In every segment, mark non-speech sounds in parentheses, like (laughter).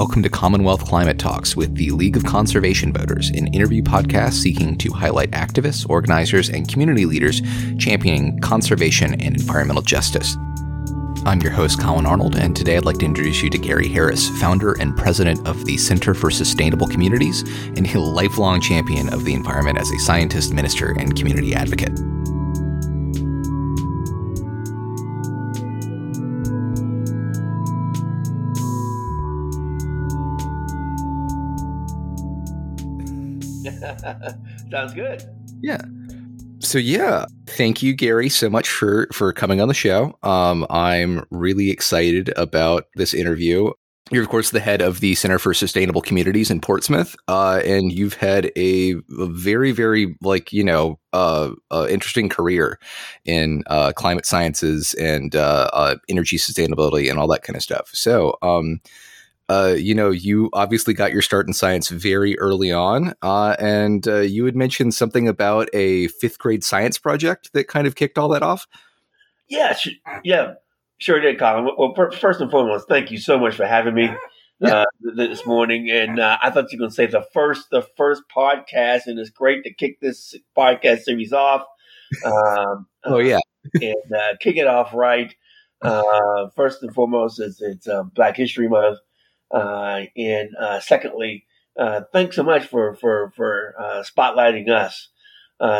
Welcome to Commonwealth Climate Talks with the League of Conservation Voters, an interview podcast seeking to highlight activists, organizers, and community leaders championing conservation and environmental justice. I'm your host, Colin Arnold, and today I'd like to introduce you to Gary Harris, founder and president of the Center for Sustainable Communities and a lifelong champion of the environment as a scientist, minister, and community advocate. (laughs) Sounds good. Yeah. So yeah, thank you, Gary, so much for for coming on the show. Um, I'm really excited about this interview. You're of course the head of the Center for Sustainable Communities in Portsmouth, uh, and you've had a, a, very, very like you know uh, uh, interesting career in uh, climate sciences and uh, uh, energy sustainability and all that kind of stuff. So. Um, uh, you know, you obviously got your start in science very early on, uh, and uh, you had mentioned something about a fifth grade science project that kind of kicked all that off. Yeah, sh- yeah, sure did, Colin. Well, first and foremost, thank you so much for having me (laughs) yeah. Uh, this morning. And uh, I thought you were going to say the first, the first podcast, and it's great to kick this podcast series off. Um, (laughs) oh yeah, (laughs) and kick it off right. first and foremost, it's, it's Black History Month. Uh, and uh, secondly, uh, thanks so much for for for spotlighting us.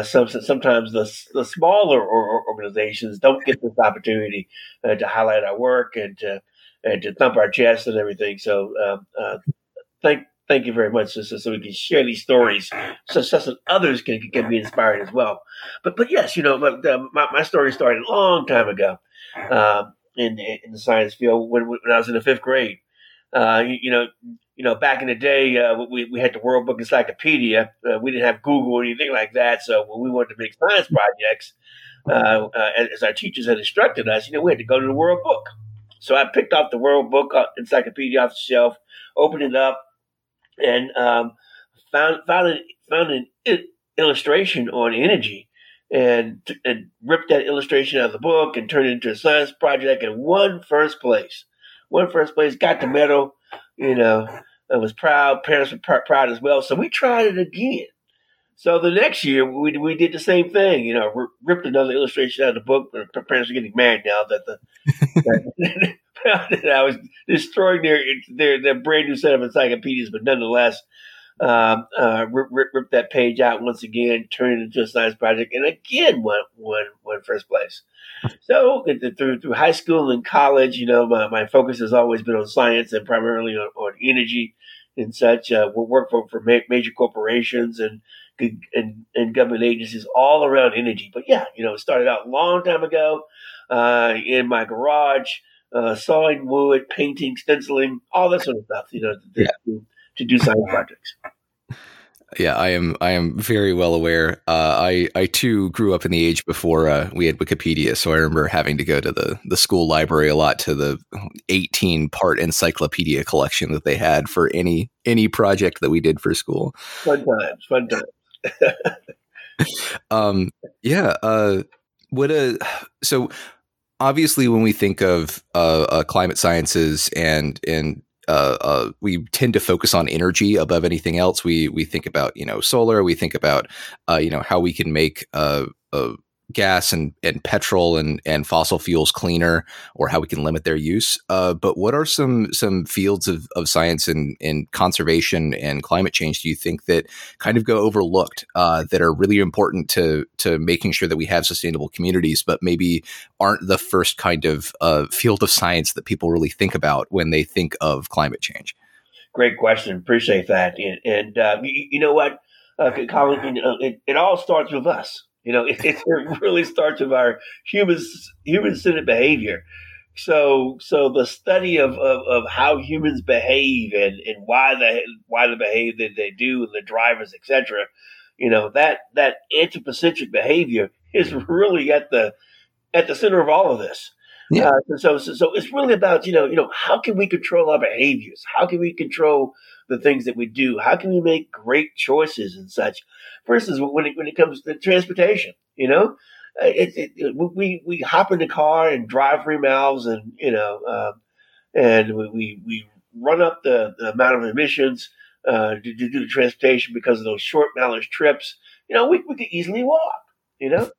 some, sometimes the the smaller organizations don't get this opportunity to highlight our work and to and to thump our chests and everything. So um, thank thank you very much, so, so we can share these stories, so, so others can can be inspired as well. But but yes, you know, my my story started a long time ago in in the science field when when I was in the fifth grade. Uh, you, you, know, you know, back in the day, uh, we, we had the World Book Encyclopedia. Uh, we didn't have Google or anything like that. So when we wanted to make science projects, uh, uh, as our teachers had instructed us, you know, we had to go to the World Book. So I picked off the World Book Encyclopedia off the shelf, opened it up, and um, found found an, found an illustration on energy. And, and ripped that illustration out of the book and turned it into a science project and won first place won first place, got the medal. You know, I was proud. Parents were pr- proud as well. So we tried it again. So the next year we we did the same thing. You know, ripped another illustration out of the book. The parents are getting mad now that the (laughs) (laughs) that I was destroying their their their brand new set of encyclopedias, but nonetheless, um, uh, rip, rip, rip, that page out once again, turn it into a science project, and again won won won first place. So through through high school and college, you know, my, my focus has always been on science and primarily on, on energy and such. Uh, we work for for major corporations and and, and government agencies all around energy. But yeah, you know, it started out a long time ago uh, in my garage, uh, sawing wood, painting, stenciling, all that sort of stuff. You know, to, yeah. to, to do science projects. Yeah, I am. I am very well aware. Uh, I I too grew up in the age before uh, we had Wikipedia, so I remember having to go to the the school library a lot to the eighteen part encyclopedia collection that they had for any any project that we did for school. Fun times, fun times. (laughs) um, yeah. Uh, what a so obviously when we think of uh, uh, climate sciences and and uh, uh, we tend to focus on energy above anything else. We we think about you know solar. We think about uh, you know how we can make uh, uh, gas and, and petrol and, and fossil fuels cleaner or how we can limit their use. Uh, but what are some some fields of, of science and, and conservation and climate change do you think that kind of go overlooked uh, that are really important to to making sure that we have sustainable communities, but maybe aren't the first kind of uh, field of science that people really think about when they think of climate change? Great question. Appreciate that. And, and uh, you, you, know what, uh, Colin, it, it all starts with us you know, (laughs) it, it really starts with our human human centered behavior. So, so the study of, of, of, how humans behave and, and why they why they behave that they do and the drivers, etc. You know that that anthropocentric behavior is really at the at the center of all of this. Yeah. Uh, so, so, so it's really about you know you know how can we control our behaviors? How can we control the things that we do? How can we make great choices and such? For instance, when it, when it comes to transportation, you know, uh, it, it, it, we we hop in the car and drive three miles, and you know, uh, and we, we, we run up the, the amount of emissions uh, to, to, do the transportation because of those short mileage trips. You know, we, we could easily walk. You know,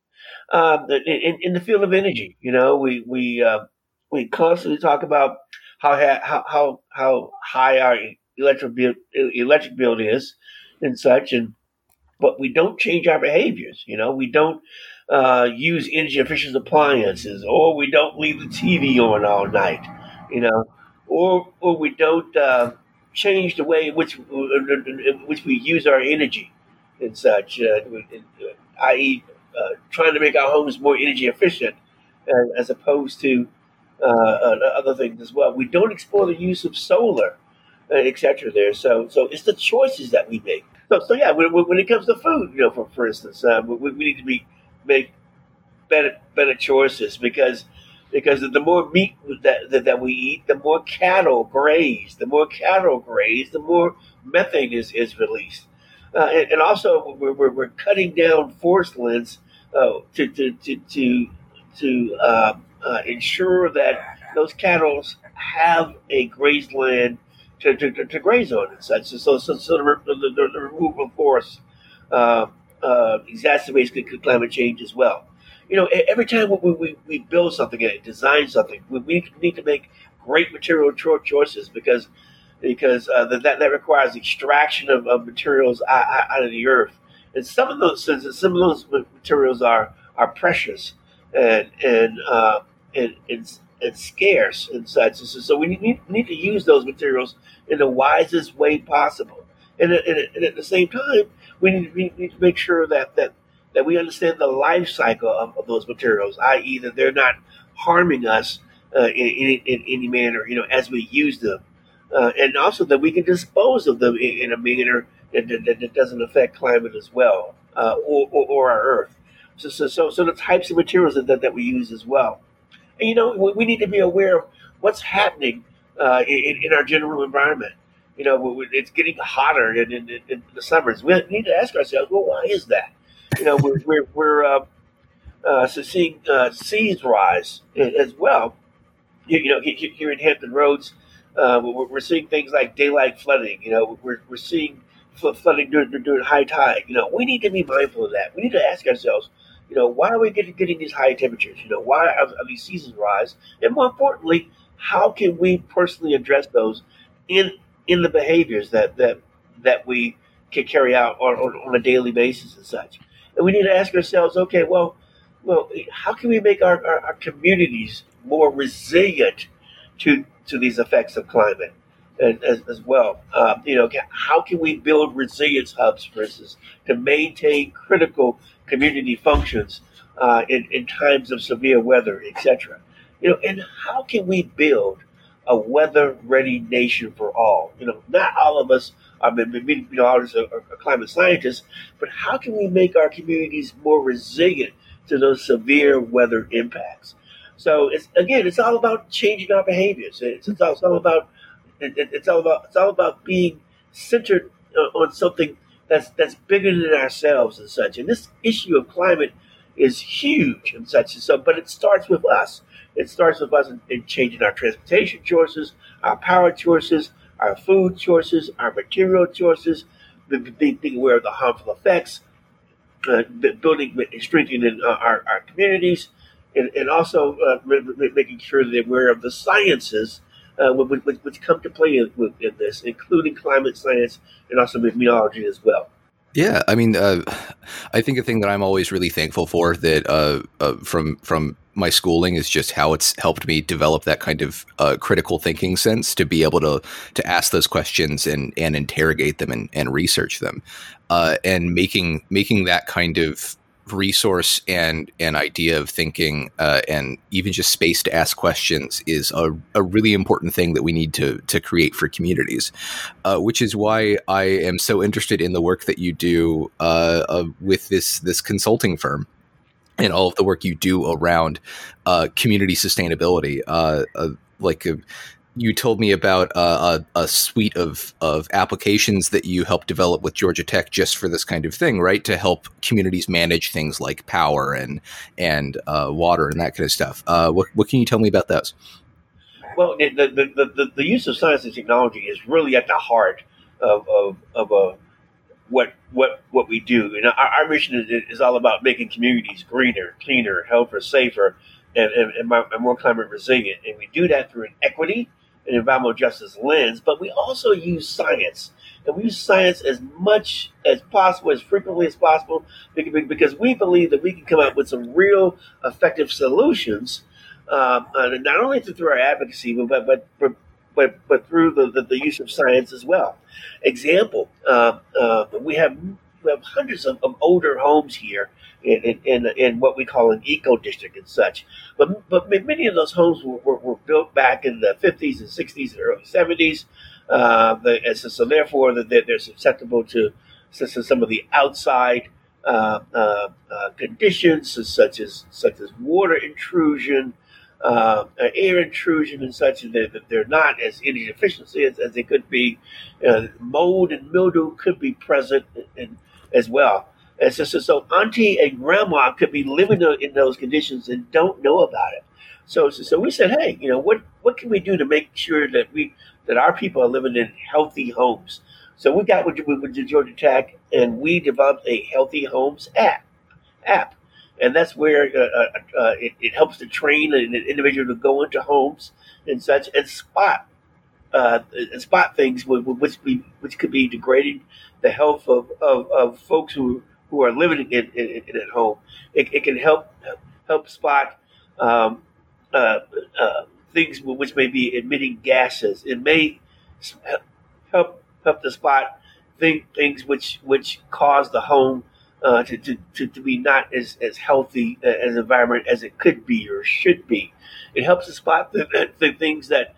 um, in, in the field of energy, you know, we we uh, we constantly talk about how how how how high our electric bill, electric bill is and such, and but we don't change our behaviors. You know, we don't uh, use energy efficient appliances, or we don't leave the TV on all night. You know, or or we don't uh, change the way in which in which we use our energy and such, uh, i.e., uh, trying to make our homes more energy efficient, uh, as opposed to uh, other things as well. We don't explore the use of solar, etc. There, so so it's the choices that we make. So so yeah, when, when it comes to food, you know, for for instance, we, we need to be make better better choices because because the more meat that, that, that, we eat, the more cattle graze. The more cattle graze, the more methane is, is released. Uh, and, and, also, we're, we're, we're, cutting down forest lands uh, to, to, to, to, to uh, uh ensure that those cattle have a grazed land to, to, to, graze on and such. So, so, so the, the, the removal of forests uh, uh, exacerbates climate change as well you know, every time we, we, we build something and design something, we, we need to make great material choices because because uh, that that requires extraction of, of materials out, out, of the earth, and some of those some of those materials are are precious and and uh, and, and, and scarce and such. So, so we need need to use those materials in the wisest way possible, and, and, and at the same time, we need, we need to make sure that that that we understand the life cycle of, of those materials, i.e., that they're not harming us uh, in, in, in, any manner, you know, as we use them, uh, and also that we can dispose of them in, in a manner that, that, that, doesn't affect climate as well, uh, or, or, or, our Earth. So, so, so, so, the types of materials that, that, we use as well, and you know, we, need to be aware of what's happening uh, in, in our general environment you know, it's getting hotter in, in, in, the summers. We need to ask ourselves, well, why is that? you know, we're we're, we're uh, uh, seeing uh, seas rise as well. You, you, know, here in Hampton Roads, uh, we're, we're, seeing things like daylight flooding. You know, we're, we're seeing flooding during, during high tide. You know, we need to be mindful of that. We need to ask ourselves, you know, why are we getting, getting these high temperatures? You know, why are, are these seasons rise? And more importantly, how can we personally address those in in the behaviors that that that we can carry out on, on, on a daily basis and such? And we need to ask ourselves, okay, well, well, how can we make our, our, our communities more resilient to to these effects of climate as, as well? Uh, you know, how can we build resilience hubs, for instance, to maintain critical community functions uh, in, in times of severe weather, etc. You know, and how can we build a weather-ready nation for all? You know, not all of us mean, meteorologists or, or climate scientists, but how can we make our communities more resilient to those severe weather impacts? So it's again, it's all about changing our behaviors. It's, it's, all, it's all about it, it's all about it's all about being centered uh, on something that's that's bigger than ourselves and such. And this issue of climate is huge and such and so. But it starts with us. It starts with us in, in changing our transportation choices, our power choices, our food choices, our material choices, being, being aware of the harmful effects, uh, building and strengthening uh, our, our communities, and, and also uh, making sure that they're aware of the sciences uh, come to play in, in, this, including climate science and also meteorology as well. Yeah, I mean, uh, I think a thing that I'm always really thankful for that uh, uh, from from my schooling is just how it's helped me develop that kind of uh, critical thinking sense to be able to to ask those questions and and interrogate them and, and research them, uh, and making making that kind of resource and an idea of thinking uh, and even just space to ask questions is a, a, really important thing that we need to to create for communities uh, which is why I am so interested in the work that you do uh, with this this consulting firm and all of the work you do around uh, community sustainability uh, like you told me about uh, a, a, suite of, of applications that you helped develop with Georgia Tech just for this kind of thing, right? To help communities manage things like power and and uh, water and that kind of stuff. Uh, what, what can you tell me about those? Well, the, the, the, the, use of science and technology is really at the heart of, of, of a, what what what we do. And our, our mission is, is, all about making communities greener, cleaner, healthier, safer, and, and, and, more climate resilient. And we do that through an equity and environmental justice lens, but we also use science. And we use science as much as possible, as frequently as possible, because we believe that we can come up with some real effective solutions, um, uh, not only through our advocacy, but but but but, but through the, the, the use of science as well. Example, uh, uh, we have we have hundreds of, of older homes here in, in, in, what we call an eco district and such. But, but many of those homes were, were, were built back in the 50s and 60s and early 70s. Uh, the, so, so, therefore, they're, they're susceptible to, some of the outside uh, uh, uh, conditions, such as such as water intrusion, uh, air intrusion and such, and that they're not as energy efficient as, as they could be. Uh, mold and mildew could be present in, in, as well. And so, so, so, auntie and grandma could be living in those conditions and don't know about it. So, so, so we said, hey, you know, what what can we do to make sure that we that our people are living in healthy homes? So we got with, with Georgia Tech, and we developed a Healthy Homes app. App and that's where uh, uh, uh, it, it, helps to train an individual to go into homes and such and spot uh, and spot things which be, which could be degrading the health of, of, of folks who, who are living in, in, in at home. It, it, can help help spot um, uh, uh, things which may be emitting gases. It may help help to spot thing, things which which cause the home uh, to, to, to, to, be not as, as healthy uh, as environment as it could be or should be. It helps to spot the, the things that,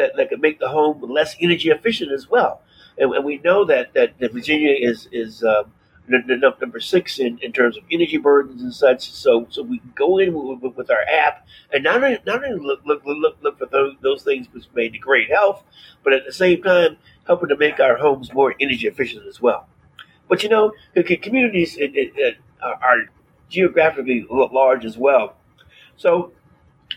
that, that could make the home less energy efficient as well. And, and we know that, that, Virginia is, is um, number six in, in terms of energy burdens and such. So so we can go in with, with our app and not only, not only look, look, look, look for those, those things which may degrade health, but at the same time helping to make our homes more energy efficient as well. But you know, communities it, it, it are geographically large as well. So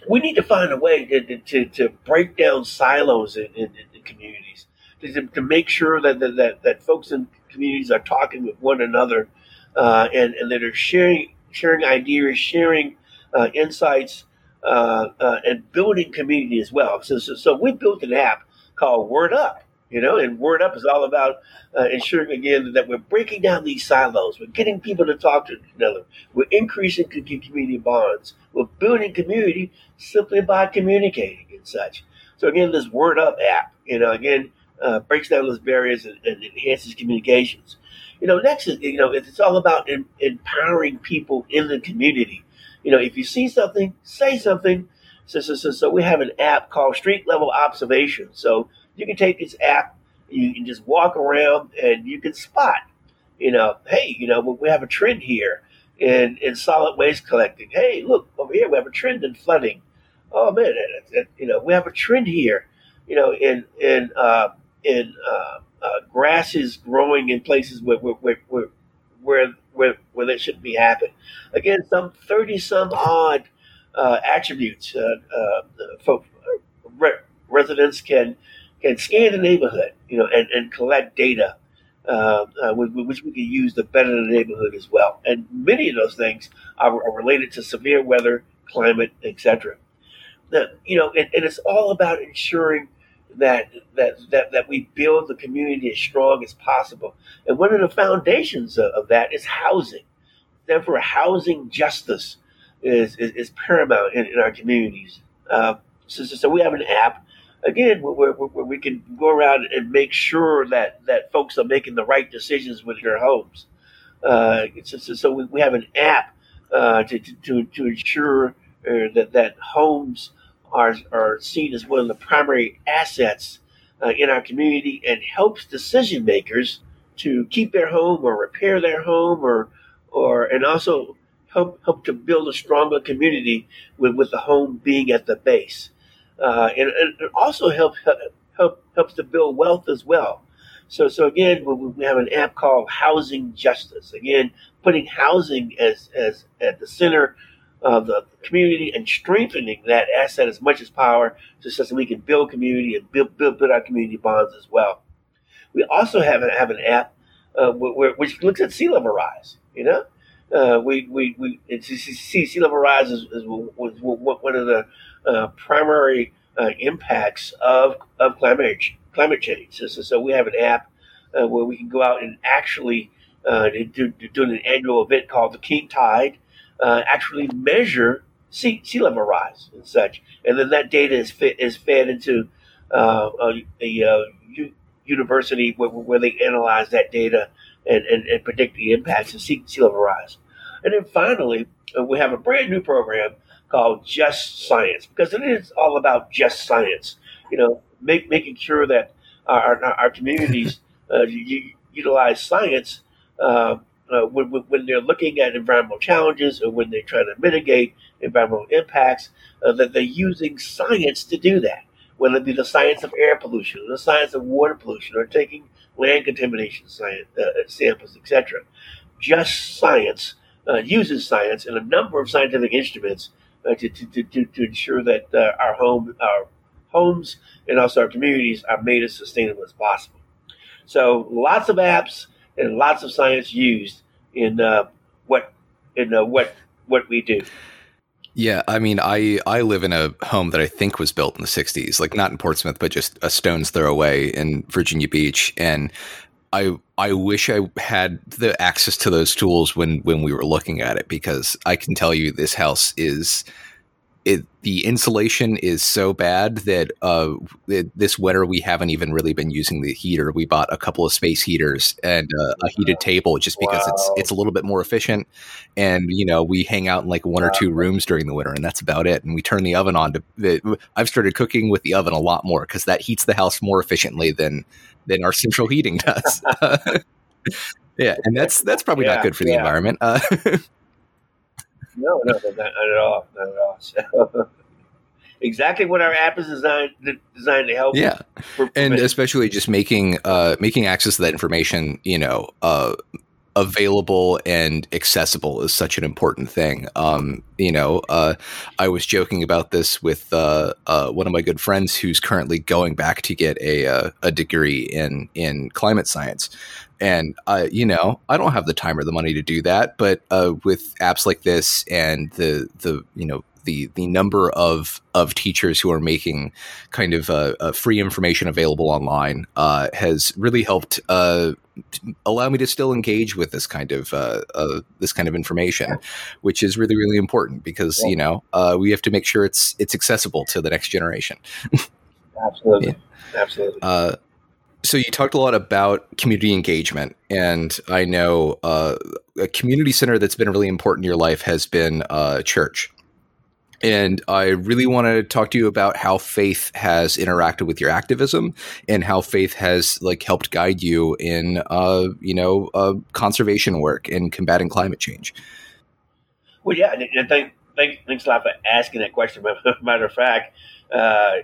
we need to find a way to, to, to break down silos in, in, in communities, to, to, make sure that, that, that folks in communities are talking with one another uh, and, and that are sharing, sharing ideas, sharing uh, insights, uh, uh and building community as well. So, so, so we built an app called Word Up you know, and Word Up is all about uh, ensuring again that we're breaking down these silos. We're getting people to talk to each other. We're increasing community bonds. We're building community simply by communicating and such. So again, this Word Up app, you know, again uh, breaks down those barriers and, and, enhances communications. You know, next is you know it's all about em- empowering people in the community. You know, if you see something, say something. So, so, so, so we have an app called Street Level Observation. So you can take this app, you can just walk around and you can spot, you know, hey, you know, we have a trend here in, in solid waste collecting. Hey, look over here, we have a trend in flooding. Oh man, you know, we have a trend here, you know, in in uh, in uh, uh, grasses growing in places where where where where where, where that shouldn't be happening. Again, some thirty some odd uh, attributes. Uh, uh, folk, re- residents can can scan the neighborhood, you know, and, and collect data, uh, uh, which we can use to better the neighborhood as well. And many of those things are, are related to severe weather, climate, etc. You know, and, and, it's all about ensuring that, that that that we build the community as strong as possible. And one of the foundations of, of that is housing. Therefore, housing justice is is, is paramount in, in, our communities. Uh, so, so, we have an app again, where, where, we can go around and make sure that, that folks are making the right decisions with their homes. Uh, so, so we, we, have an app uh, to, to, to ensure uh, that, that homes are, are seen as one of the primary assets uh, in our community and helps decision makers to keep their home or repair their home or, or and also help, help to build a stronger community with, with the home being at the base uh, and, and, it also helps help, helps to build wealth as well. So, so again, we have an app called Housing Justice. Again, putting housing as, as at the center of the community and strengthening that asset as much as power so that we can build community and build, build, build our community bonds as well. We also have, have an app uh, where, which looks at sea level rise, you know? Uh, we, we, we sea level rise is, is, one of the uh, primary uh, impacts of, of climate, climate change. So, so we have an app uh, where we can go out and actually uh, do, do, an annual event called the King Tide, uh, actually measure sea, sea level rise and such, and then that data is fit, is fed into a, university where, where, they analyze that data and, and, and predict the impacts of sea, sea level rise. And then finally, we have a brand new program called Just Science because it is all about just science. You know, make, making sure that our, our, our communities (laughs) uh, utilize science uh, uh, when, when, they're looking at environmental challenges or when they're trying to mitigate environmental impacts, uh, that they're using science to do that. Whether it be the science of air pollution, or the science of water pollution, or taking land contamination science, uh, samples, etc. Just science uh, uses science and a number of scientific instruments uh, to, to, to, to, ensure that our home, our homes, and also our communities are made as sustainable as possible. So lots of apps and lots of science used in uh, what in uh, what what we do. Yeah, I mean, I I live in a home that I think was built in the '60s, like not in Portsmouth, but just a stone's throw away in Virginia Beach, and I I wish I had the access to those tools when when we were looking at it because I can tell you this house is it, the insulation is so bad that uh, it, this winter we haven't even really been using the heater. We bought a couple of space heaters and uh, a heated table just because wow. it's it's a little bit more efficient. And you know, we hang out in like one wow. or two rooms during the winter, and that's about it. And we turn the oven on to. The, I've started cooking with the oven a lot more because that heats the house more efficiently than than our central heating (laughs) does. (laughs) yeah, and that's that's probably yeah, not good for the yeah. environment. Uh, (laughs) no, no, not, not at all. Not at all. (laughs) So, exactly what our app is designed designed to help. Yeah, and especially just making uh, making access to that information, you know, uh, available and accessible is such an important thing. Um, you know, uh, I was joking about this with uh, uh, one of my good friends who's currently going back to get a uh, a degree in in climate science. And uh, you know, I don't have the time or the money to do that, but uh, with apps like this and the the you know the the number of of teachers who are making kind of uh, uh, free information available online uh, has really helped uh, allow me to still engage with this kind of uh, uh, this kind of information, which is really really important because yeah. you know we have to make sure it's it's accessible to the next generation. (laughs) Absolutely, yeah. absolutely so you talked a lot about community engagement, and I know uh, a community center that's been really important in your life has been uh, church. And I really want to talk to you about how faith has interacted with your activism and how faith has like helped guide you in, uh, you know, uh, conservation work and combating climate change. Well, yeah, and thank, thank, thanks a lot for asking that question. (laughs) But Matter of fact, uh,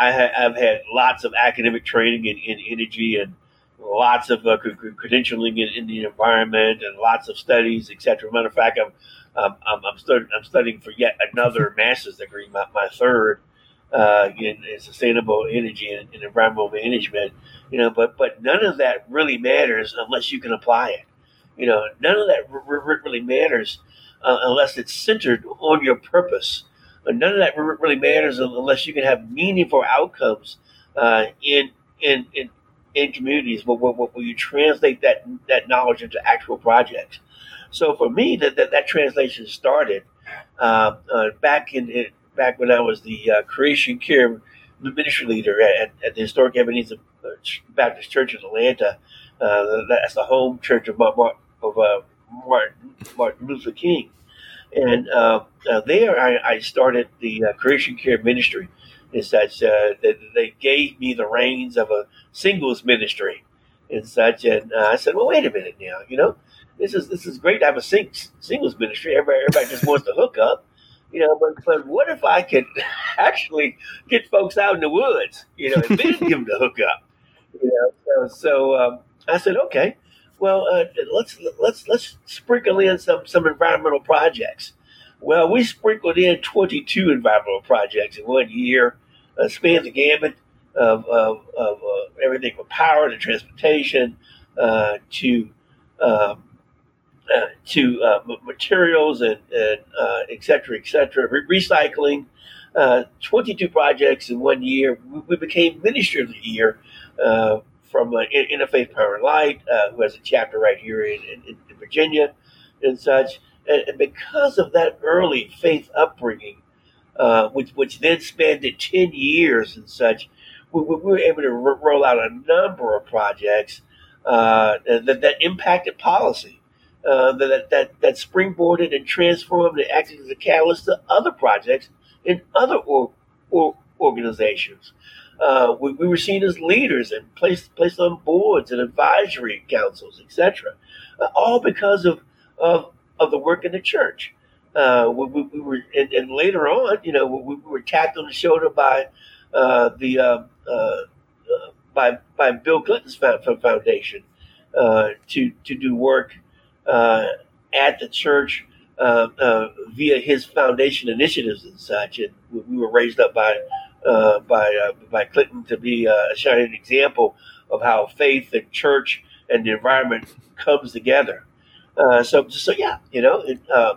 I have had lots of academic training in, in energy and lots of uh, credentialing in, in, the environment and lots of studies, etc. Matter of fact, I'm I'm, I'm, I'm, I'm studying for yet another master's degree, my, my third uh, in, in, sustainable energy and, and, environmental management. You know, but but none of that really matters unless you can apply it. You know, none of that r- r- really matters uh, unless it's centered on your purpose. But none of that really matters unless you can have meaningful outcomes uh, in in in in communities where, where, where you translate that that knowledge into actual projects. So for me, that that, that translation started uh, uh, back in, in, back when I was the uh, Creation Care ministry leader at, at the historic Ebenezer Baptist Church in Atlanta. Uh, that's the home church of, of uh, Martin, Martin Luther King. And uh, there, I, I, started the Creation Care ministry. And such that they gave me the reins of a singles ministry and such. And I said, "Well, wait a minute now. You know, this is this is great to have a sing, singles ministry. Everybody, everybody just wants to hook up, you know. But but what if I could (laughs) actually get folks out in the woods, you know, and then give them to hook up, you know? So, so um, I said, okay, well, uh, let's let's let's sprinkle in some some environmental projects. Well, we sprinkled in 22 environmental projects in one year, uh, the gamut of, of, of uh, everything from power to transportation uh, to um, uh, to uh, materials and, and uh, et cetera, et cetera, Re- recycling. 22 projects in one year. We, we became Minister of the Year from uh, Interfaith Power and Light, who has a chapter right here in, in, in Virginia and such. And, and, because of that early faith upbringing, uh, which which then spanned 10 years and such, we, we were able to r- roll out a number of projects uh, that, that impacted policy, uh, that, that, that springboarded and transformed and acted as a catalyst to other projects in other or, or organizations. Uh, we, we, were seen as leaders and placed placed on boards and advisory councils, etc. Uh, all because of, of of the work in the church. Uh, we, we, we, were, and, and, later on, you know, we, were tapped on the shoulder by uh, the um, uh, by by Bill Clinton's foundation to to do work at the church. Uh, uh, via his foundation initiatives and such. And we were raised up by uh, by uh, by Clinton to be a shining example of how faith and church and the environment comes together. Uh, so so yeah, you know, it uh,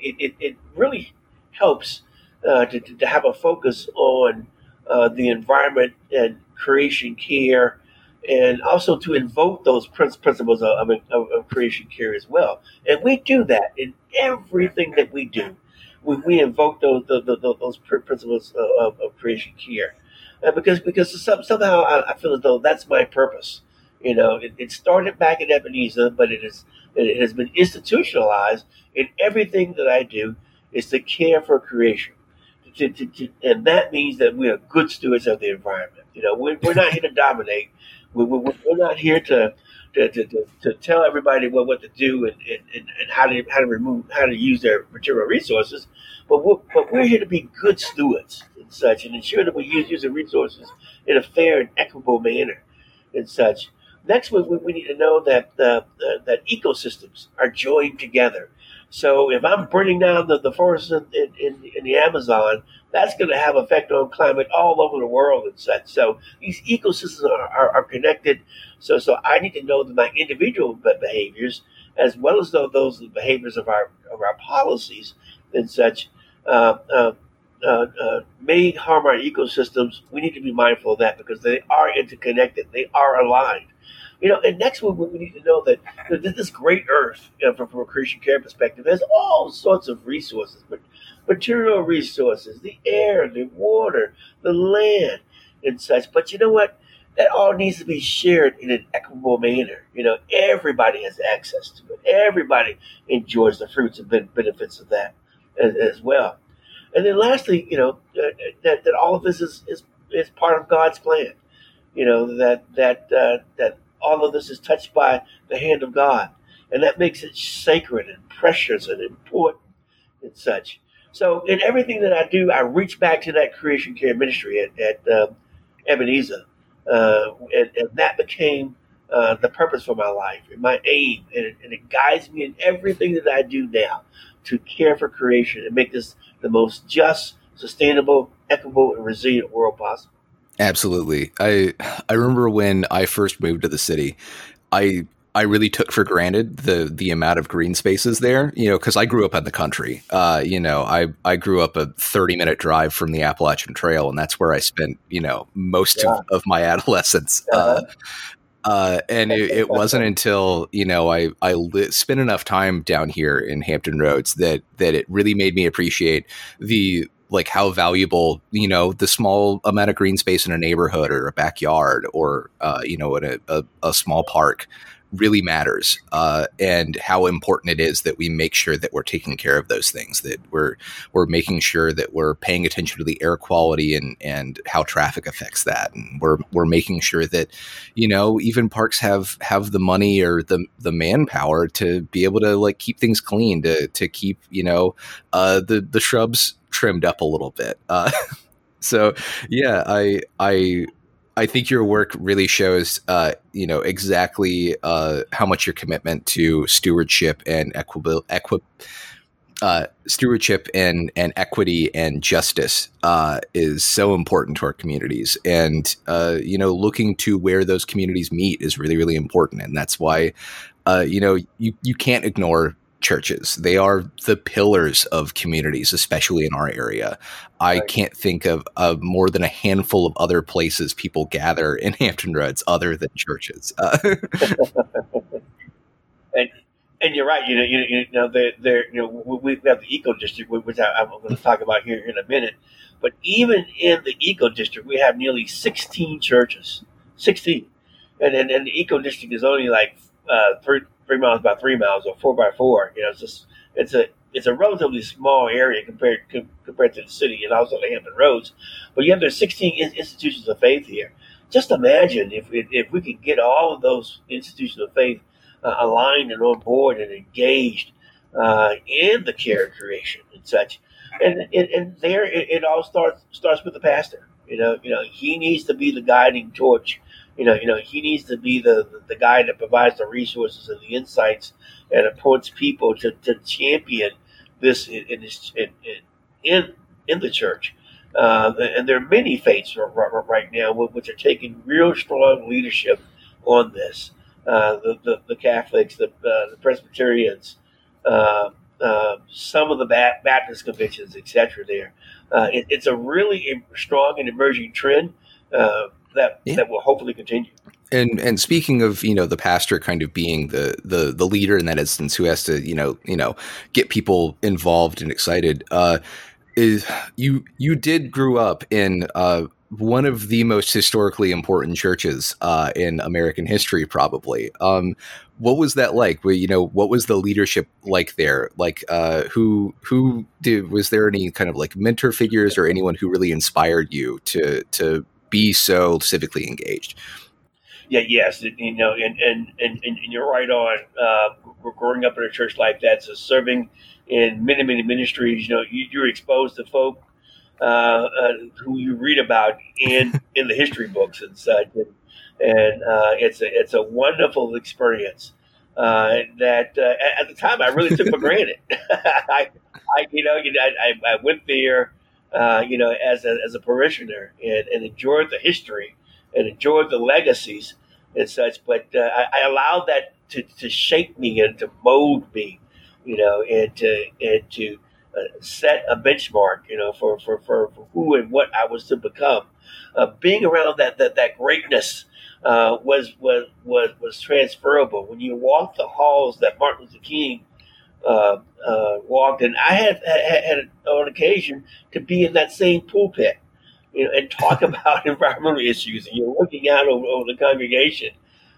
it, it, it, really helps to, to have a focus on the environment and creation care and also to invoke those principles of, of, of, creation care as well. And we do that in everything that we do. We, we invoke those those, those principles of, of, creation care, uh, because because somehow I, I, feel as though that's my purpose. You know, it, it started back in Ebenezer, but it is it has been institutionalized in everything that I do is to care for creation. To, to, to, and that means that we are good stewards of the environment. You know, we're, we're not here to dominate. We, we, we're not here to to, to, to, tell everybody what, what to do and, and, and how to how to remove how to use their material resources, but we're, but we're here to be good stewards and such, and ensure that we use use the resources in a fair and equitable manner and such. Next, we, we need to know that uh, uh, that ecosystems are joined together. So if I'm burning down the, the forests in, in, in the Amazon, that's going to have effect on climate all over the world and such. So these ecosystems are, are, are connected. So so I need to know that my individual behaviors, as well as though those behaviors of our of our policies and such, uh, uh, uh, uh, may harm our ecosystems. We need to be mindful of that because they are interconnected. They are aligned. You know, and next we, we need to know that this great Earth, you know, from, from a creation care perspective, has all sorts of resources, but material resources, the air, the water, the land, and such. But you know what? That all needs to be shared in an equitable manner. You know, everybody has access to it. Everybody enjoys the fruits and benefits of that as, as well. And then lastly, you know, uh, that, that all of this is, is, is part of God's plan. You know, that, that, uh, that all of this is touched by the hand of God. And that makes it sacred and precious and important and such. So in everything that I do, I reach back to that creation care ministry at, at um, Ebenezer, uh, and, and, that became uh, the purpose for my life and my aim, and and it, guides me in everything that I do now to care for creation and make this the most just, sustainable, equitable, and resilient world possible. Absolutely. I I remember when I first moved to the city, I I really took for granted the the amount of green spaces there, you know, because I grew up in the country. Uh, you know, I I grew up a thirty minute drive from the Appalachian Trail, and that's where I spent, you know, most yeah. of, of, my (laughs) adolescence. Uh-huh. Uh, uh, and it, it, (laughs) wasn't until you know I I li- spent enough time down here in Hampton Roads that that it really made me appreciate the like how valuable you know the small amount of green space in a neighborhood or a backyard or uh, you know in a, a, a small park really matters uh, and how important it is that we make sure that we're taking care of those things that we're we're making sure that we're paying attention to the air quality and and how traffic affects that. And we're we're making sure that you know even parks have have the money or the the manpower to be able to like keep things clean to to keep you know uh, the the shrubs trimmed up a little bit. Uh, (laughs) so yeah i i I think your work really shows, uh, you know, exactly uh, how much your commitment to stewardship and equi- equi- uh, stewardship and and equity and justice uh, is so important to our communities, and uh, you know, looking to where those communities meet is really really important, and that's why uh, you know you you can't ignore churches. They are the pillars of communities, especially in our area. I right. can't think of, of more than a handful of other places people gather in (laughs) Hampton Roads other than churches. Uh, (laughs) and and you're right. You know, you, you know, there, you know, we have the eco district, which I, am going to talk about here in a minute. But even in the eco district, we have nearly 16 churches, 16, and and, and the eco district is only like uh, three miles by three miles or four by four. You know, it's just it's a it's a relatively small area compared compared to the city and also the Hampton Roads. But yet there's 16 institutions of faith here. Just imagine if if we could get all of those institutions of faith uh, aligned and on board and engaged uh, in the care creation and such. And and, and there it, it, all starts starts with the pastor. You know, you know, he needs to be the guiding torch. You know, you know, he needs to be the, the, guy that provides the resources and the insights and appoints people to, to champion this in in, in, in the church. Uh, and there are many faiths right now which are taking real strong leadership on this. Uh, the, the, the, Catholics, the, uh, the Presbyterians, uh, uh, some of the Baptist conventions, etc. There, uh, it, it's a really strong and emerging trend that yeah. that will hopefully continue. And and speaking of you know the pastor kind of being the the the leader in that instance who has to you know you know get people involved and excited. is you you did grew up in one of the most historically important churches uh, in American history, probably. Um, what was that like? Well, you know, what was the leadership like there? Like, uh, who who did was there any kind of like mentor figures or anyone who really inspired you to to be so civically engaged? Yeah, yes, you know, and and and, and you're right on. Uh, growing up in a church like that, so serving in many many ministries, you know, you, you're exposed to folk uh, uh, who you read about in (laughs) in the history books and such. And, and uh, it's a it's a wonderful experience uh, that uh, at the time I really took for granted. (laughs) I, I, you know, I, I went there, uh, you know, as a, as a parishioner and, and, enjoyed the history and enjoyed the legacies and such. But I, I, allowed that to, to shape me and to mold me, you know, and to and to uh, set a benchmark, you know, for, for, for, for, who and what I was to become. Uh, being around that that, that greatness uh, was, was was was transferable. When you walk the halls that Martin Luther King uh, uh, walked, and I had, had, had on occasion to be in that same pulpit, you know, and talk (laughs) about environmental issues. And you're looking out over, over the congregation,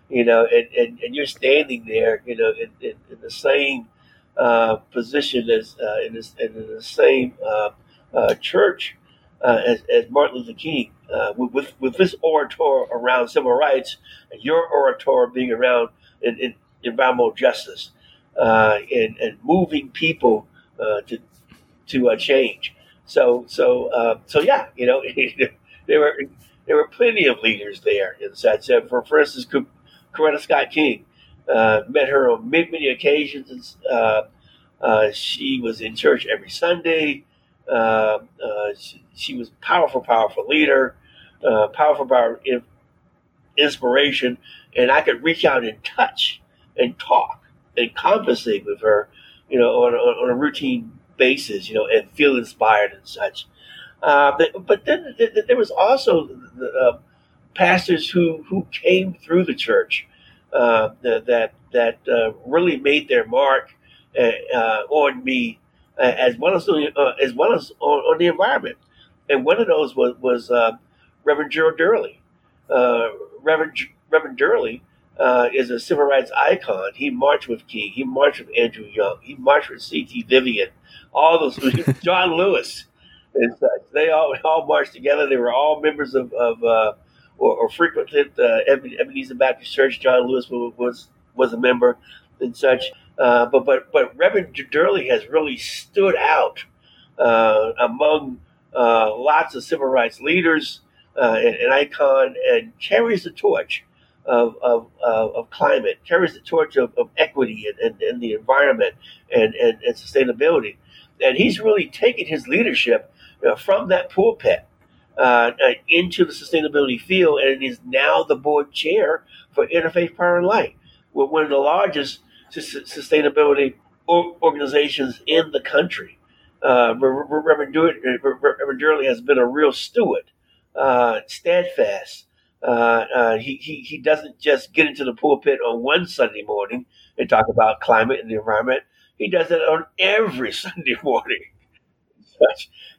you know, and, and, and, you're standing there, you know, in, in, in the same uh, position as uh, in, this, in, the same uh, uh church uh, as, as, Martin Luther King, with, with, with this orator around civil rights, and your orator being around in, in environmental justice, and, and moving people to to a change. So so so yeah, you know (laughs) there were there were plenty of leaders there in such. for for instance, Coretta Scott King. Uh, met her on many, many occasions. Uh, uh, she was in church every Sunday. Uh, uh, she, she, was powerful, powerful leader, uh, powerful, power in, inspiration, and I could reach out and touch and talk conversate with her, you know, on, on, on a routine basis, you know, and feel inspired and such. but, but then there was also the, pastors who, who came through the church uh, that that uh, really made their mark uh, on me uh, as well as uh, as well as on, on, the environment. And one of those was was Reverend Gerald Durley. Reverend Reverend Durley uh, is a civil rights icon. He marched with King. He marched with Andrew Young. He marched with C.T. Vivian. All those (laughs) John Lewis and such. They all all marched together. They were all members of, of uh, or, or, frequented uh, Ebenezer Baptist Church. John Lewis was was a member and such. Uh, but but but Reverend Durley has really stood out uh, among uh, lots of civil rights leaders, uh, an, an, icon, and carries the torch of, of, of climate, carries the torch of, of equity and, and, and, the environment and, and, and, sustainability. And he's really taken his leadership you know, from that pulpit uh, uh, into the sustainability field and is now the board chair for Interfaith Power and Light, one of the largest sustainability organizations in the country. Uh, Reverend, Durley has been a real steward, uh, steadfast, uh, uh, he, he, he doesn't just get into the pulpit on one Sunday morning and talk about climate and the environment. He does it on every (laughs) Sunday morning.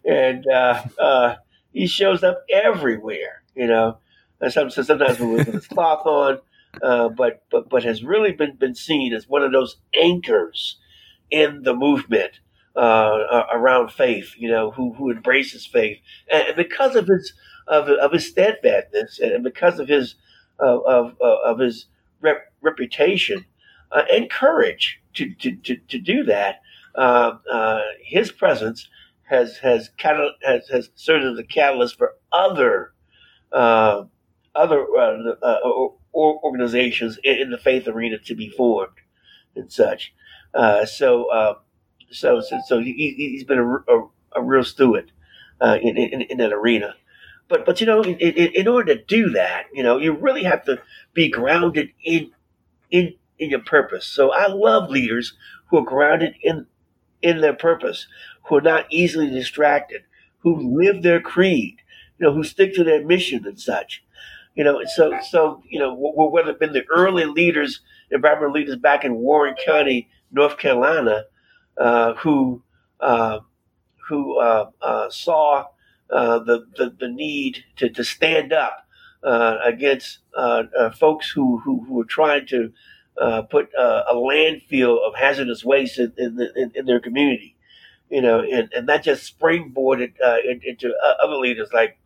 and uh, uh, he shows up everywhere, you know. And sometimes with his (laughs) cloth on, uh, but but but has really been been seen as one of those anchors in the movement uh, around faith, you know, who who embraces faith, and because of his of, of his steadfastness and because of his of of, of his rep, reputation uh, and courage to, to, to, to do that. Uh, uh, his presence has has, catal- has has served as a catalyst for other uh, other uh, uh, organizations in, in, the faith arena to be formed and such. so, so so so he, has been a, a, a, real steward in, in, in that arena. But but you know, in, in, in, order to do that, you know, you really have to be grounded in in in your purpose. So I love leaders who are grounded in in their purpose, who are not easily distracted, who live their creed, you know, who stick to their mission and such. You know, so so you know, whether it been the early leaders, environmental leaders back in Warren County, North Carolina, uh, who uh, who uh, uh saw uh, the, the, the need to, to stand up uh, against uh, uh folks who, who, who, are trying to uh, put a landfill of hazardous waste in, in, in, in, their community. You know, and, and that just springboarded into other leaders like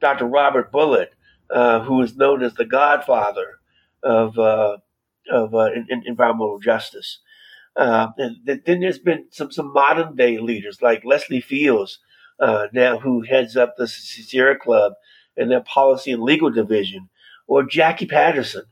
Dr. Robert Bullard, who is known as the godfather of, of environmental justice. and then there's been some, some modern day leaders like Leslie Fields, uh, now who heads up the Sierra Club and their policy and legal division, or Jacqui Patterson,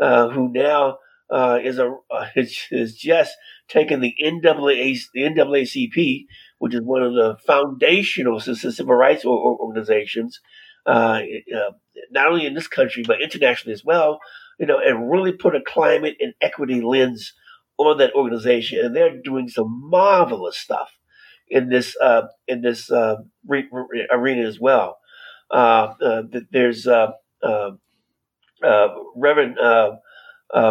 uh, who now uh, is a (laughs) is, just taken the NAA, the NAACP, which is one of the foundational civil rights organizations, uh, uh, not only in this country but internationally as well. You know, and really put a climate and equity lens on that organization, and they're doing some marvelous stuff in this uh, in this uh, re- re- arena as well. Uh, uh there's uh, uh, Reverend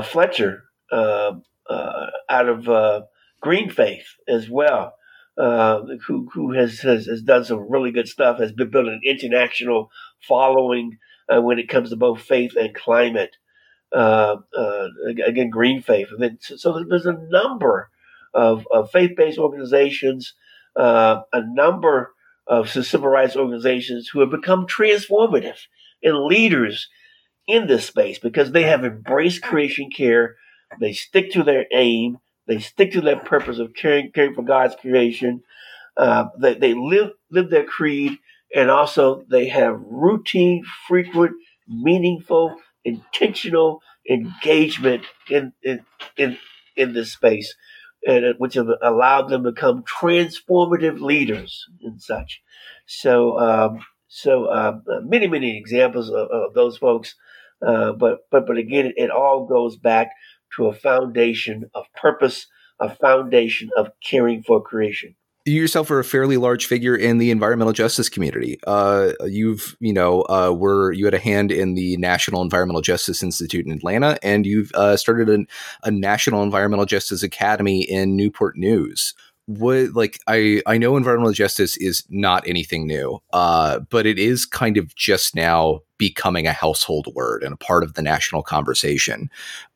Fletcher out of Green Faith as well, who who has, has, has done some really good stuff. Has been building an international following when it comes to both faith and climate. again, Green Faith, and then so, so there's a number of, of faith-based organizations uh, a number of civil rights organizations who have become transformative and leaders in this space because they have embraced creation care. They stick to their aim. They stick to their purpose of caring, caring for God's creation. Uh, they, they live live their creed, and also they have routine, frequent, meaningful, intentional engagement in in in, in this space and which have allowed them to become transformative leaders and such. So, um, so um, many, many examples of, of those folks. Uh, but, but, but again, it, it all goes back to a foundation of purpose, a foundation of caring for creation you yourself are a fairly large figure in the environmental justice community. Uh, you've, you know, uh, were you had a hand in the National Environmental Justice Institute in Atlanta, and you've uh, started an, a National Environmental Justice Academy in Newport News what like I I know environmental justice is not anything new, uh, but it is kind of just now becoming a household word and a part of the national conversation.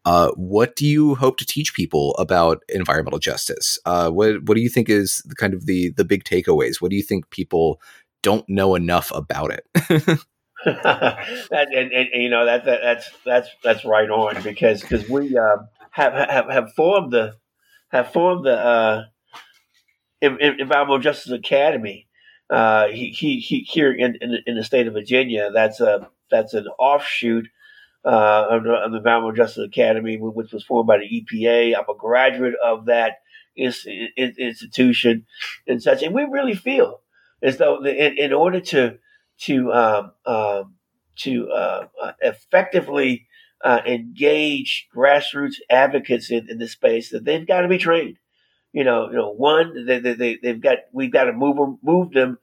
Uh, what do you hope to teach people about environmental justice? Uh, what what do you think is the, kind of the the big takeaways? What do you think people don't know enough about it? (laughs) that, and, and, you know that, that, that's that's that's right on because because we uh, have, have have formed the have formed the uh, Environmental Justice Academy. Uh, he, he, he, here in, in, in the state of Virginia, that's a that's an offshoot uh, of, the, of Environmental Justice Academy, which was formed by the EPA. I'm a graduate of that institution and such, and we really feel as though in, in order to to um, um, to uh, effectively uh, engage grassroots advocates in, in this space, that they've got to be trained. You know, you know, one they, they, they've got we've got to move them, move them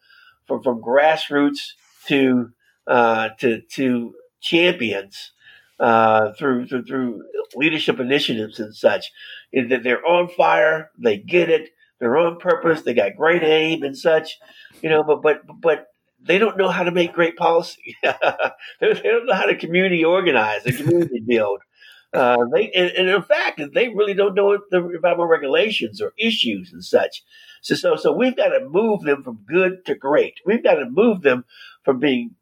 from from grassroots to uh, to to champions uh, through, through through leadership initiatives and such. That they're on fire, they get it, they're on purpose, they got great aim and such. You know, but but but they don't know how to make great policy. (laughs) they don't know how to community organize and community build. Uh, they and, and, in fact, they really don't know the environmental regulations or issues and such. So, so, so we've got to move them from good to great. We've got to move them from being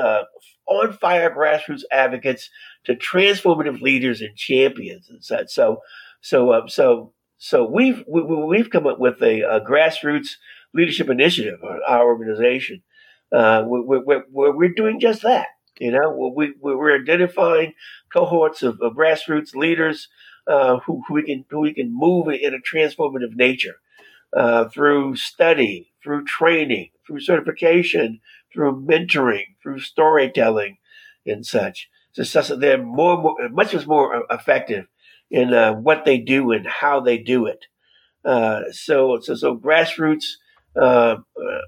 uh, on fire grassroots advocates to transformative leaders and champions and such. So, so, uh, so, so we've we, have we have come up with a, a, grassroots leadership initiative, our organization, uh, where, where, where, we're doing just that. You know, we, we're identifying cohorts of, of grassroots leaders uh, who, who we can who we can move in a transformative nature uh, through study, through training, through certification, through mentoring, through storytelling, and such. So, so they're more, more, much more effective in uh, what they do and how they do it. Uh, so, so, so grassroots uh, uh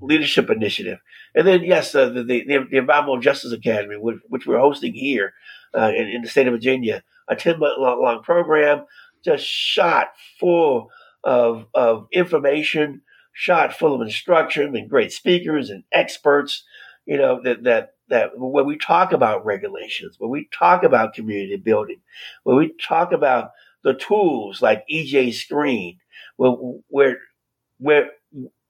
leadership initiative, and then yes, uh, the, the, the Environmental Justice Academy, which, which we're hosting here uh, in, in, the state of Virginia, a ten month long program, just shot full of of information shot full of instruction and great speakers and experts, you know, that, that, that when we talk about regulations, when we talk about community building, when we talk about the tools like EJ Screen, where, where, where,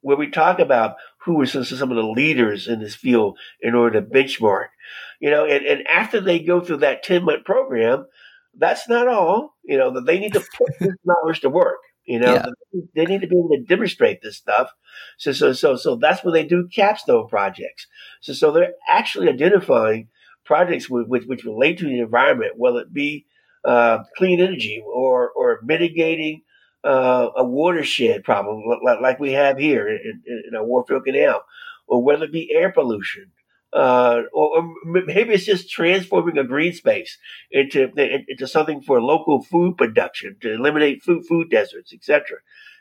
where we talk about who are some, some of the leaders in this field in order to benchmark, you know, and, and after they go through that 10 month program, that's not all, you know, that they need to put this (laughs) knowledge to work. You know, yeah. they need to be able to demonstrate this stuff. So, so, so, so that's when they do capstone projects. So, so they're actually identifying projects which, which, which relate to the environment, whether it be uh, clean energy or or mitigating uh, a watershed problem like, like we have here in, in, our Warfield Canal, or whether it be air pollution, uh, or, or, maybe it's just transforming a green space into into something for local food production to eliminate food food deserts, etc.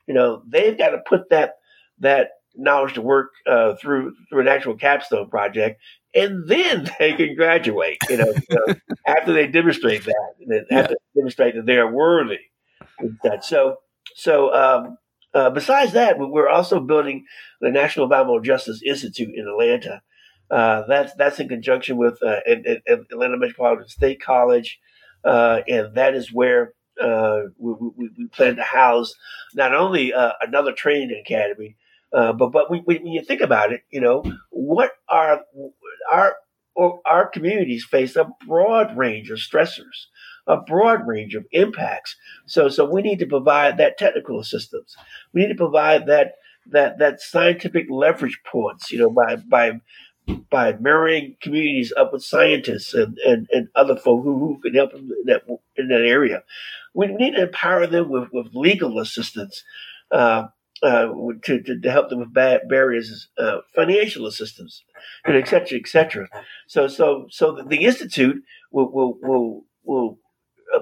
You know, they've got to put that that knowledge to work uh, through through an actual capstone project, and then (laughs) they can graduate. You know, after they demonstrate that, and then yeah. to demonstrate that they are worthy. That so so. Um, uh, besides that, we're also building the National Environmental Justice Institute in Atlanta, uh, that's that's in conjunction with uh, Atlanta Metropolitan State College, uh, and that is where uh, we, we, we, plan to house not only uh, another training academy, but but we, when you think about it, you know what are our our communities face a broad range of stressors, a broad range of impacts. So so we need to provide that technical assistance. We need to provide that that that scientific leverage points, you know, by by by marrying communities up with scientists and, and, and other folk who, who can help them in that, in that area. We need to empower them with, with legal assistance uh, uh, to, to, to, help them with barriers, uh, financial assistance, and et cetera, et cetera. So, so, so the, institute will, will, will, will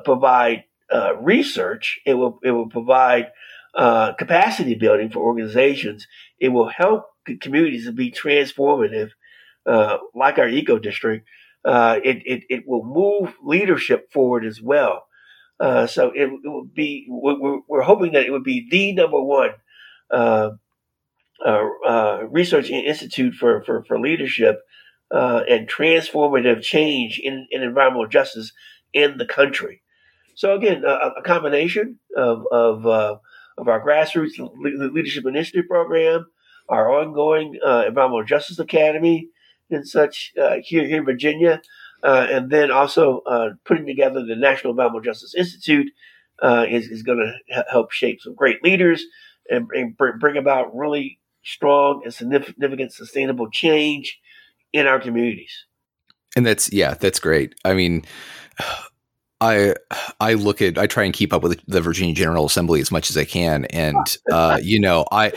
provide uh, research. It will, it will provide uh, capacity building for organizations. It will help communities to be transformative uh, like our eco district, uh, it, it, it will move leadership forward as well. Uh, so it, it will be, we're, we're, hoping that it would be the number one uh, research institute for, for, for leadership and transformative change in, in environmental justice in the country. So again, a, a combination of, of, of our grassroots leadership initiative program, our ongoing environmental justice academy, and such uh, here, here in Virginia, uh, and then also uh, putting together the National Environmental Justice Institute uh, is, is going to help shape some great leaders and, and bring about really strong and significant sustainable change in our communities. and that's yeah, that's great. I mean, I I look at I try and keep up with the Virginia General Assembly as much as I can, and uh, (laughs) you know I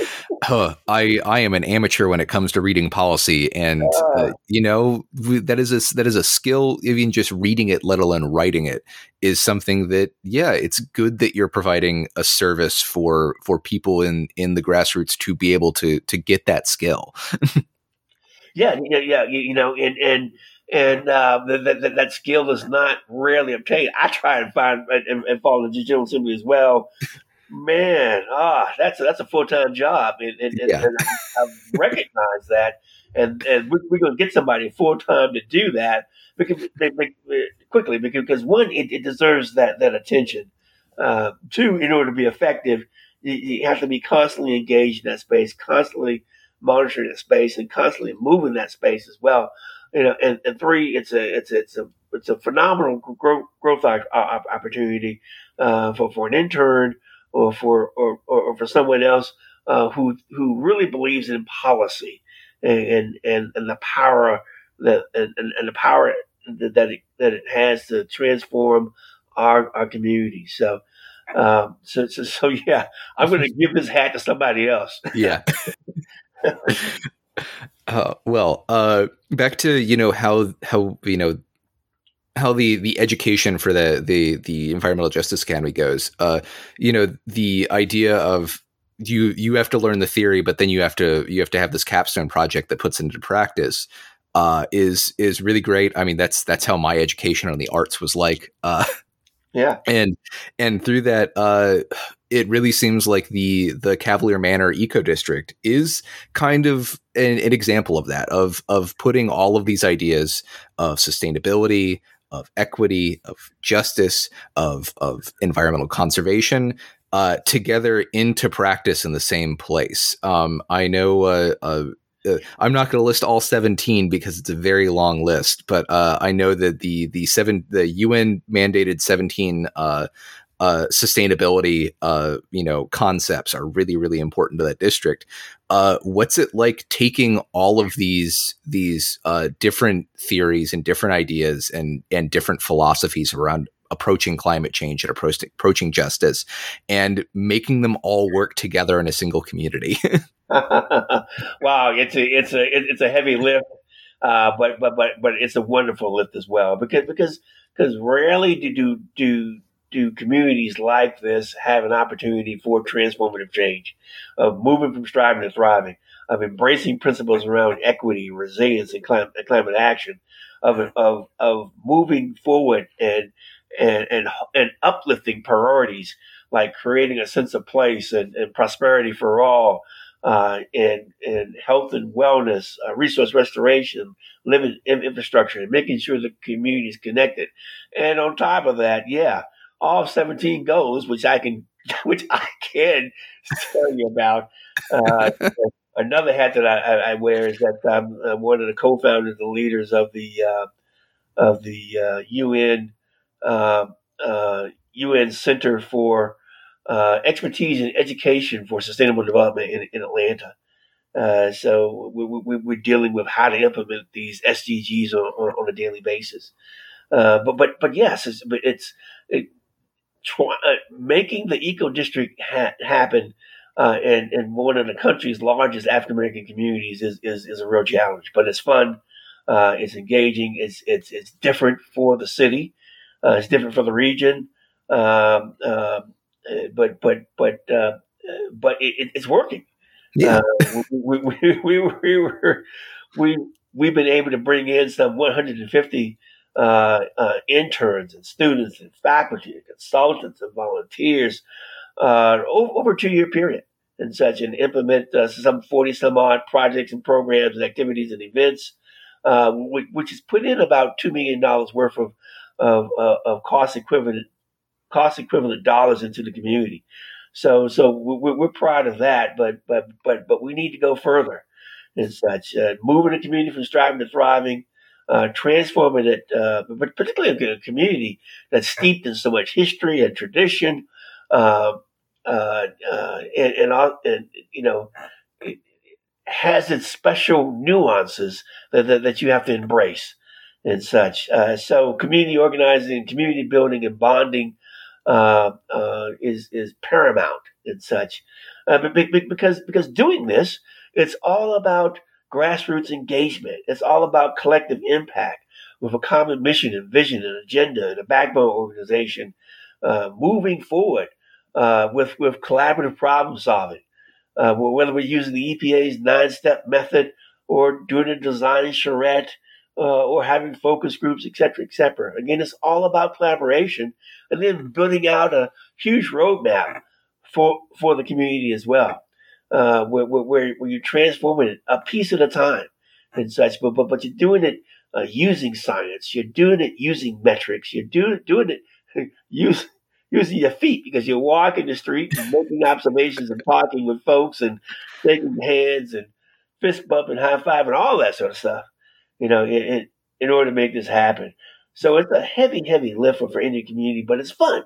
uh, I I am an amateur when it comes to reading policy, and uh, you know that is a that is a skill. Even just reading it, let alone writing it, is something that yeah, it's good that you're providing a service for for people in in the grassroots to be able to to get that skill. (laughs) yeah, yeah, yeah. You know, and and and uh, that, that, that skill is not rarely obtained. I try and find and, and fall into General Assembly as well. Man, ah, that's a, that's a full time job, and, and, yeah. and I, I recognize that, and and we're, we're going to get somebody full time to do that because they, they, quickly because, because one, it, it, deserves that that attention. Uh, two, in order to be effective, you, you have to be constantly engaged in that space, constantly monitoring that space, and constantly moving that space as well you know, and, and three, it's a it's it's a it's a phenomenal growth growth opportunity uh, for for an intern or for or, or for someone else uh, who who really believes in policy and and and the power that and, and the power that it, that it has to transform our our community. So. Um, so, so, so, yeah, I'm going to give this hat to somebody else. yeah. (laughs) Uh, well, uh, back to you know how how you know how the the education for the the the environmental justice academy goes. Uh, you know the idea of you you have to learn the theory, but then you have to you have to have this capstone project that puts into practice. Uh, is is really great. I mean, that's that's how my education on the arts was like. Uh, yeah, (laughs) and and through that, uh, it really seems like the the Cavalier Manor Eco District is kind of an, an, example of that of of putting all of these ideas of sustainability, of equity, of justice, of of environmental conservation uh, together into practice in the same place. Um, I know. Uh, uh, uh I'm not going to list all 17 because it's a very long list, but uh, I know that the the seven the UN mandated 17 uh, uh, sustainability, uh, you know, concepts are really, really important to that district. Uh, what's it like taking all of these these uh, different theories and different ideas and and different philosophies around approaching climate change and approach, approaching justice and making them all work together in a single community? (laughs) wow, it's a it's a it's a heavy lift. Uh, but but but but it's a wonderful lift as well because because because rarely do do do do communities like this have an opportunity for transformative change, of moving from striving to thriving, of embracing principles around equity, resilience, and climate, climate action, of, of, of moving forward and, and, and, and uplifting priorities like creating a sense of place and, and prosperity for all, uh, and, and health and wellness, uh, resource restoration, living infrastructure, and making sure the community is connected. And on top of that, yeah, all 17 goals, which I can, (laughs) which I can tell you about. Uh, another hat that I, I, wear is that I'm, I'm, one of the co-founders, the leaders of the uh, of the uh, UN UN um, uh, Center for uh, Expertise in Education for Sustainable Development in, in Atlanta. Uh, so we, are we, dealing with how to implement these SDGs on, on, on a daily basis. Uh, but but but yes, it's, it's it, try, uh, making the eco district ha- happen uh, in, in one of the country's largest African American communities is, is, is a real challenge. But it's fun, uh, it's engaging, it's it's it's different for the city, uh, it's different for the region, um, um but but but uh, but it, it's working. Yeah, uh, we, we, we, we, (laughs) we were we we've been able to bring in some 150 uh, uh, interns and students and faculty and consultants and volunteers uh, over, a two year period and such and implement uh, some 40 some odd projects and programs and activities and events, uh, which, which has put in about $2 million worth of, of, uh, of cost equivalent cost equivalent dollars into the community. So, so we're, we're proud of that, but, but, but, but we need to go further and such. moving the community from striving to thriving, uh, transforming it, uh, but particularly a community that's steeped in so much history and tradition, uh, uh, uh and, and, and, you know, it has its special nuances that, that, that, you have to embrace. and such. Uh, so community organizing, community building, and bonding uh, uh, is is paramount and such. Uh, because because doing this, it's all about grassroots engagement. It's all about collective impact with a common mission and vision and agenda and a backbone organization uh, moving forward uh, with with collaborative problem solving. Uh, whether we're using the EPA's nine step method or doing a design charrette uh, or having focus groups, et cetera, et cetera. Again, it's all about collaboration and then building out a huge roadmap for for the community as well, uh, where, where, where you're transforming it a piece at a time and such. But but but you're doing it uh, using science. You're doing it using metrics. You're doing doing it (laughs) use, using your feet because you're walking the street and making observations and talking with folks and shaking hands and fist bump and high five and all that sort of stuff you know, in, in order to make this happen. So it's a heavy, heavy lift for, for community, but it's fun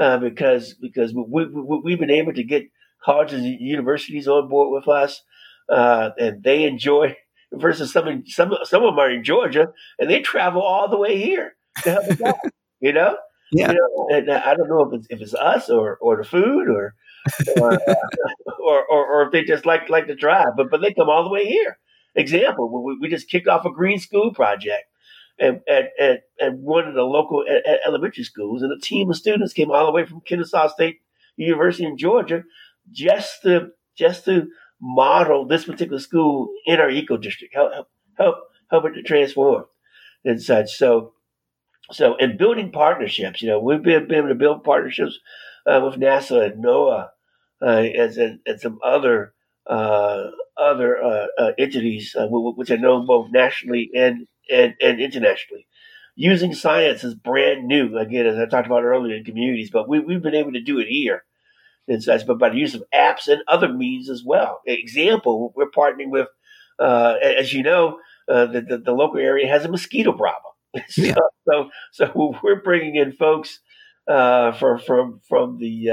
uh, because because we, we, have been able to get colleges and universities on board with us, uh, and they enjoy. Versus some some some of them are in Georgia, and they travel all the way here to help us out. (laughs) You know, yeah. You know, and I don't know if it's if it's us or or the food or or, (laughs) or, or, or if they just like like to drive, but but they come all the way here example, we, we just kicked off a green school project at, at, at, at one of the local elementary schools, and a team of students came all the way from Kennesaw State University in Georgia just to just to model this particular school in our eco district, help help help, help it to transform and such. So so and building partnerships, you know, we've been, been able to build partnerships uh, with NASA and NOAA uh, and, and some other uh, other uh, uh, entities, uh, which are known both nationally and, and, and internationally. Using science is brand new, again, as I talked about earlier in communities, but we, we've been able to do it here but by the use of apps and other means as well. Example, we're partnering with, uh, as you know, uh, the, the, the, local area has a mosquito problem. (laughs) so, yeah. so, so we're bringing in folks uh, for, from, from the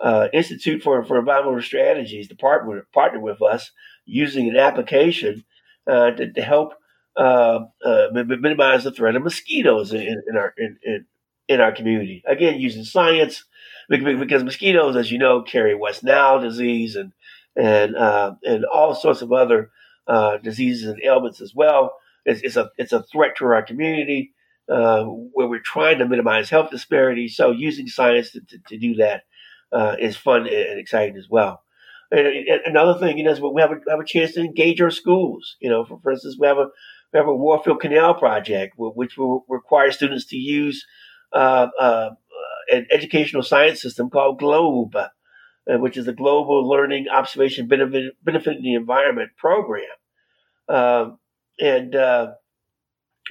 uh, Institute for, for Environmental Strategies to partner, partner with us using an application uh, to, to, help uh, uh minimize the threat of mosquitoes in, in our in, in, in, our community. Again, using science because mosquitoes, as you know, carry West Nile disease and and uh, and all sorts of other uh, diseases and ailments as well. It's, it's, a it's a threat to our community. where we're trying to minimize health disparities, so using science to, to, to do that uh, is fun and exciting as well. And, and another thing, you know, is we have a, have a chance to engage our schools. You know, for, for instance, we have a we have a Warfield Canal project, which will require students to use uh, uh, an educational science system called GLOBE, uh, which is the Global Learning Observation Benefit, Benefiting the Environment program. Um, and uh,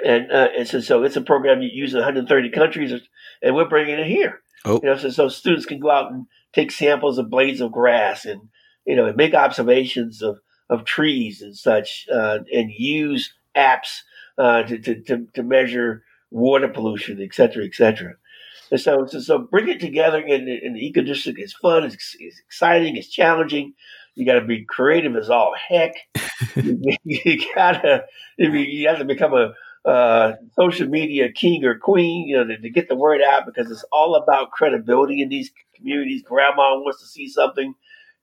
and uh, and so, so it's a program you use in 130 countries, and we're bringing it here. Oh. You know, so, so students can go out and take samples of blades of grass and you know and make observations of of trees and such, uh, and use apps uh, to, to, to to measure water pollution, et cetera, et cetera. And so, so, so bring it together in, in the eco district. It's fun. It's, it's exciting. It's challenging. You got to be creative as all heck. (laughs) you, gotta, you have to become a, uh, social media king or queen, you know, to, to, get the word out because it's all about credibility in these communities. Grandma wants to see something,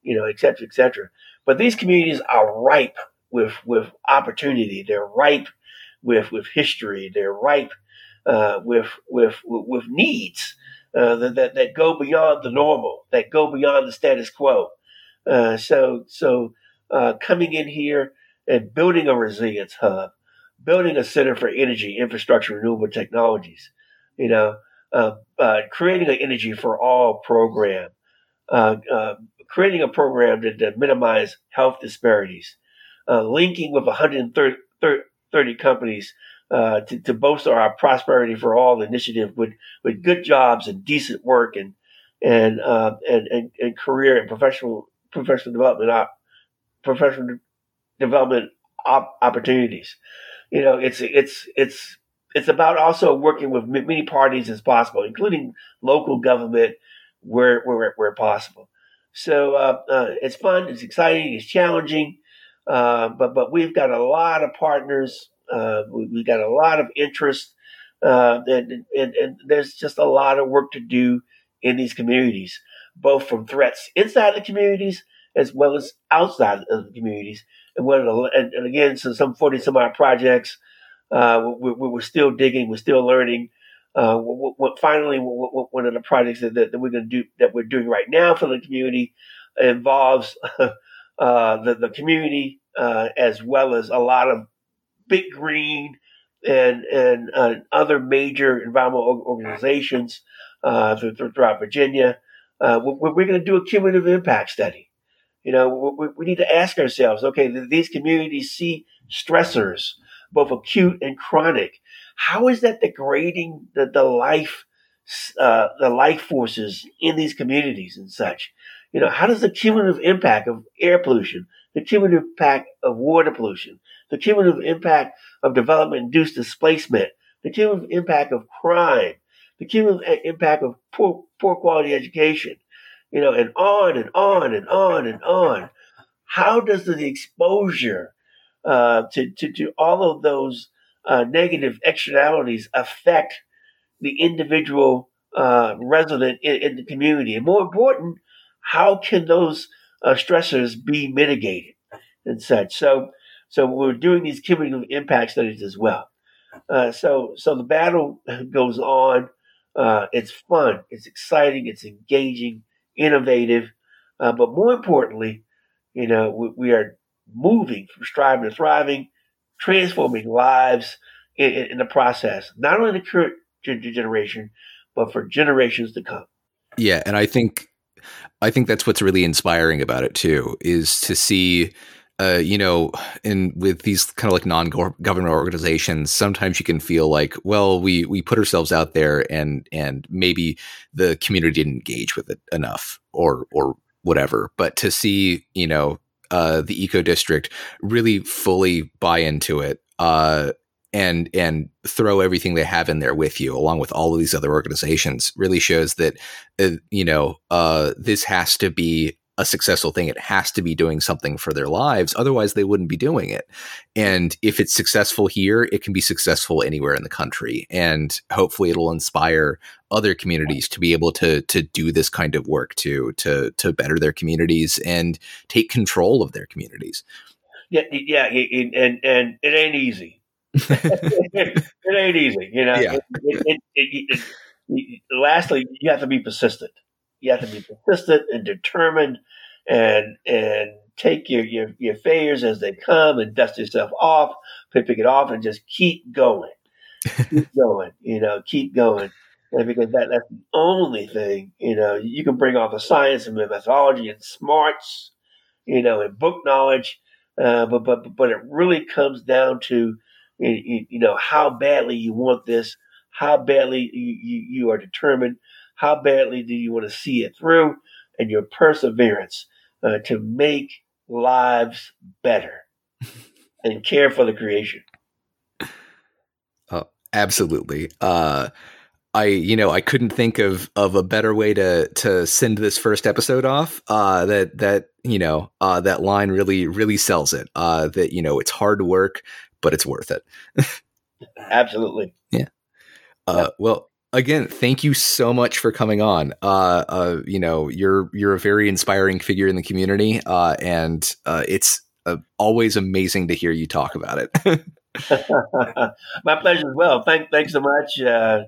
you know, et cetera, et cetera. But these communities are ripe with with opportunity. They're ripe with with history. They're ripe uh, with with with needs uh, that, that, go beyond the normal, that go beyond the status quo. Uh, so so uh, coming in here and building a resilience hub building a center for energy infrastructure renewable technologies, you know, uh, creating an energy for all program, creating a program to, to, minimize health disparities, linking with 130 companies uh, to, to bolster our prosperity for all initiative with, with good jobs and decent work and and and, and, and career and professional professional development op, professional development op, opportunities you know, it's it's it's it's about also working with many parties as possible, including local government where where where possible. So uh, uh, it's fun, it's exciting, it's challenging, uh, but but we've got a lot of partners Uh, we, we, got a lot of interest, uh, and, and, and there's just a lot of work to do in these communities, both from threats inside the communities as well as outside of the communities. And, and, and again, so some 40 some odd projects, uh, we, we, we're still digging, we're still learning. Uh, what, finally, one of the projects that, that we're going to do that we're doing right now for the community involves (laughs) uh, the, the community uh, as well as a lot of big green and and uh, other major environmental organizations uh, throughout Virginia. Uh, we're, we're going to do a cumulative impact study. You know, we, we need to ask ourselves, okay, these communities see stressors, both acute and chronic. How is that degrading the, the life, uh, the life forces in these communities and such? You know, how does the cumulative impact of air pollution, the cumulative impact of water pollution, the cumulative impact of development induced displacement, the cumulative impact of crime, the cumulative impact of poor, poor quality education, you know, and on and on and on and on. How does the exposure uh, to, to, to all of those uh, negative externalities affect the individual uh, resident in, in, the community? And more important, how can those uh, stressors be mitigated and such? So, so we're doing these cumulative impact studies as well. Uh, so, so the battle goes on. Uh, it's fun. It's exciting. It's engaging, innovative. but more importantly, you know, we, we are moving from striving to thriving, transforming lives in, in, the process, not only the current generation, but for generations to come. Yeah, and I think I think that's what's really inspiring about it too, is to see uh, you know, and with these kind of like non-government organizations, sometimes you can feel like, well, we we put ourselves out there, and and maybe the community didn't engage with it enough, or or whatever. But to see, you know, uh, the eco district really fully buy into it uh, and and throw everything they have in there with you, along with all of these other organizations, really shows that uh, you know uh, this has to be a successful thing. It has to be doing something for their lives. Otherwise, they wouldn't be doing it. And if it's successful here, it can be successful anywhere in the country. And hopefully it'll inspire other communities to be able to to do this kind of work to to to better their communities and take control of their communities. Yeah, yeah, and and and it ain't easy. (laughs) it ain't easy, you know. Yeah. It, it, lastly, you have to be persistent you have to be persistent and determined and and take your, your, your failures as they come and dust yourself off, pick, it off and just keep going. keep (laughs) going, you know, keep going. And because that, that's the only thing, you know, you can bring all the science and methodology and smarts, you know, and book knowledge, uh, but, but, but it really comes down to, you, you know, how badly you want this, how badly you, you, you are determined, how badly do you want to see it through and your perseverance uh, to make lives better (laughs) and care for the creation. Oh, absolutely. Uh, I, you know, I couldn't think of of a better way to to send this first episode off. Uh, that that you know, uh, that line really really sells it. Uh, that you know, it's hard work, but it's worth it. (laughs) Absolutely. Yeah. Uh, well, again, thank you so much for coming on. Uh, uh, you know, you're you're a very inspiring figure in the community, uh, and uh, it's uh, always amazing to hear you talk about it. (laughs) My pleasure as well. Thank, thanks so much. Uh,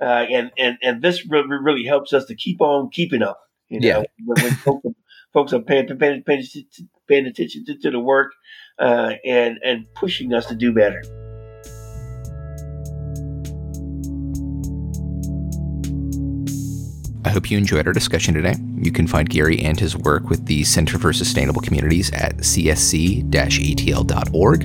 and and and this really, really helps us to keep on keeping up. You know, yeah. (laughs) when, when folks, are, folks, are paying, paying, paying, paying attention to, to the work and and pushing us to do better. I hope you enjoyed our discussion today. You can find Gary and his work with the Center for Sustainable Communities at csc atl.org,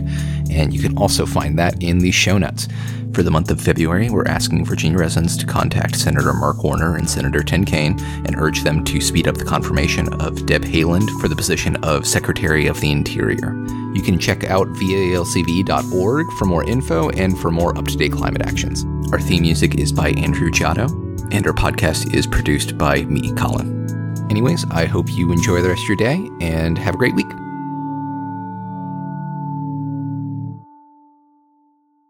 and you can also find that in the show notes. For the month of February, we're asking Virginia residents to contact Senator Mark Warner and Senator Tim Kaine and urge them to speed up the confirmation of Deb Haaland for the position of Secretary of the Interior. You can check out valcv.org for more info and for more up to date climate actions. Our theme music is by Andrew Giotto and our podcast is produced by me, Colin. Anyways, I hope you enjoy the rest of your day and have a great week.